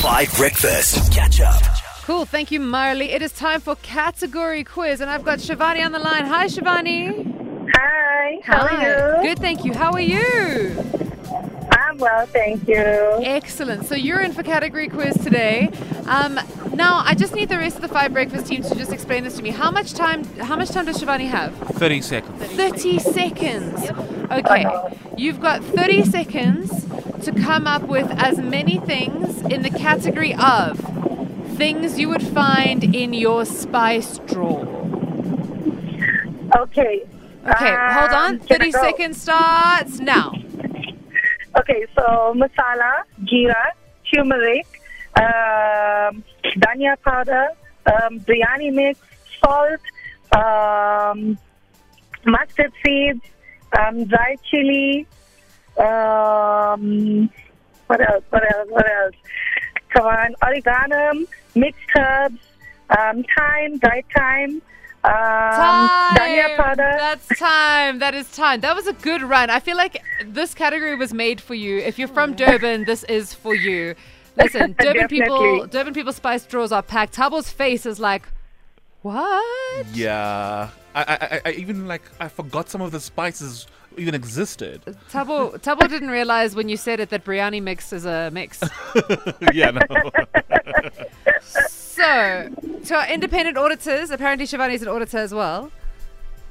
5 Breakfast. Catch up. Cool. Thank you, Marley. It is time for category quiz, and I've got Shivani on the line. Hi, Shivani. Hi, how Hi. are you? Good, thank you. How are you? I'm well, thank you. Excellent. So you're in for category quiz today. Um, now, I just need the rest of the five breakfast teams to just explain this to me. How much time? How much time does Shivani have? 30 seconds. 30 seconds. Okay. You've got 30 seconds to come up with as many things in the category of things you would find in your spice drawer. Okay. Okay, hold on. Um, 30 seconds starts now. Okay, so masala, jeera, turmeric, um, dhania powder, um, biryani mix, salt, um, mustard seeds, um, dried chili. Um, what else? What else? What else? Come on, oregano, mixed herbs, um, thyme, dried thyme. Um, Time. That's time. That is time. That was a good run. I feel like this category was made for you. If you're from Durban, this is for you. Listen, Durban people, Durban people spice drawers are packed. Tabo's face is like, what? Yeah. I, I, I- I even like I forgot some of the spices even existed. Tabo, Tabo didn't realize when you said it that biryani mix is a mix. yeah, no. So, to our independent auditors, apparently Shivani's an auditor as well.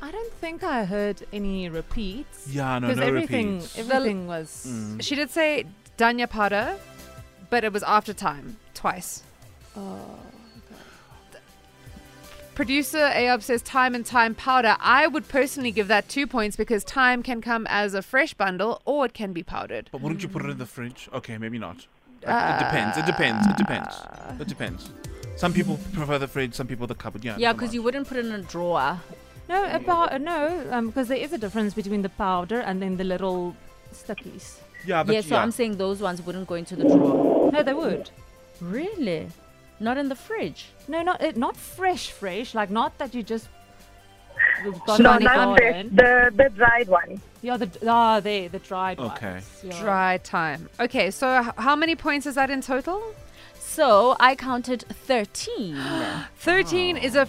I don't think I heard any repeats. Yeah, no, Because no everything, repeats. everything was. Mm. She did say dhania powder, but it was after time, twice. Producer Ayob says thyme and thyme powder. I would personally give that two points because thyme can come as a fresh bundle or it can be powdered. But wouldn't you put it in the fridge? Okay, maybe not. Like, it depends. It depends. It depends. It depends. Some people prefer the fridge. Some people the cupboard. Yeah. Yeah, because you wouldn't put it in a drawer. No, about no, um, because there is a difference between the powder and then the little stickies. Yeah, but yeah, so I'm saying those ones wouldn't go into the drawer. No, they would. Really? Not in the fridge. No, not uh, not fresh, fresh. Like not that you just. got No, one in not this. The the dried one. Yeah, the ah, they the dried Okay. ones. Yeah. Dry thyme. Okay, so h- how many points is that in total? So I counted 13. 13 is a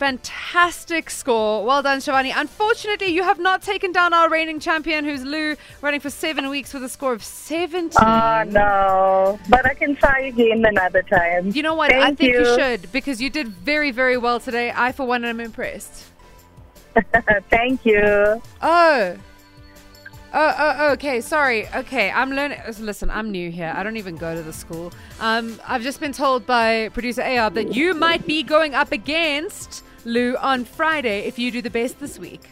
fantastic score. Well done, Shivani. Unfortunately, you have not taken down our reigning champion, who's Lou, running for seven weeks with a score of 17. Oh no! But I can try again another time. You know what? I think you. you. should because you did very, very well today. I, for one, am impressed. Thank you. Oh. Oh, oh, okay. Sorry. Okay, I'm learning. Listen, I'm new here. I don't even go to the school. Um, I've just been told by producer AR that you might be going up against Lou on Friday if you do the best this week.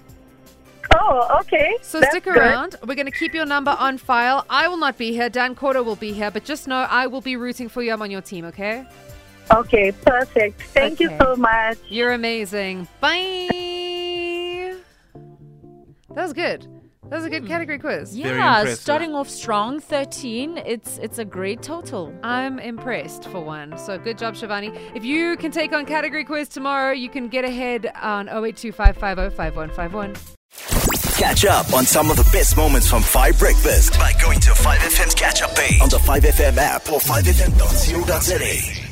Oh, okay. So That's stick good. around. We're going to keep your number on file. I will not be here. Dan Corder will be here, but just know I will be rooting for you. I'm on your team. Okay? Okay, perfect. Thank you so much. You're amazing. Bye. That was good. That was a good category hmm. quiz. Yeah, impressive. starting off strong, 13. It's it's a great total. I'm impressed for one. So good job, Shivani. If you can take on category quiz tomorrow, you can get ahead on 0825505151. Catch up on some of the best moments from 5 Breakfast by going to 5FM's catch up page on the 5FM app or 5FM.co.za.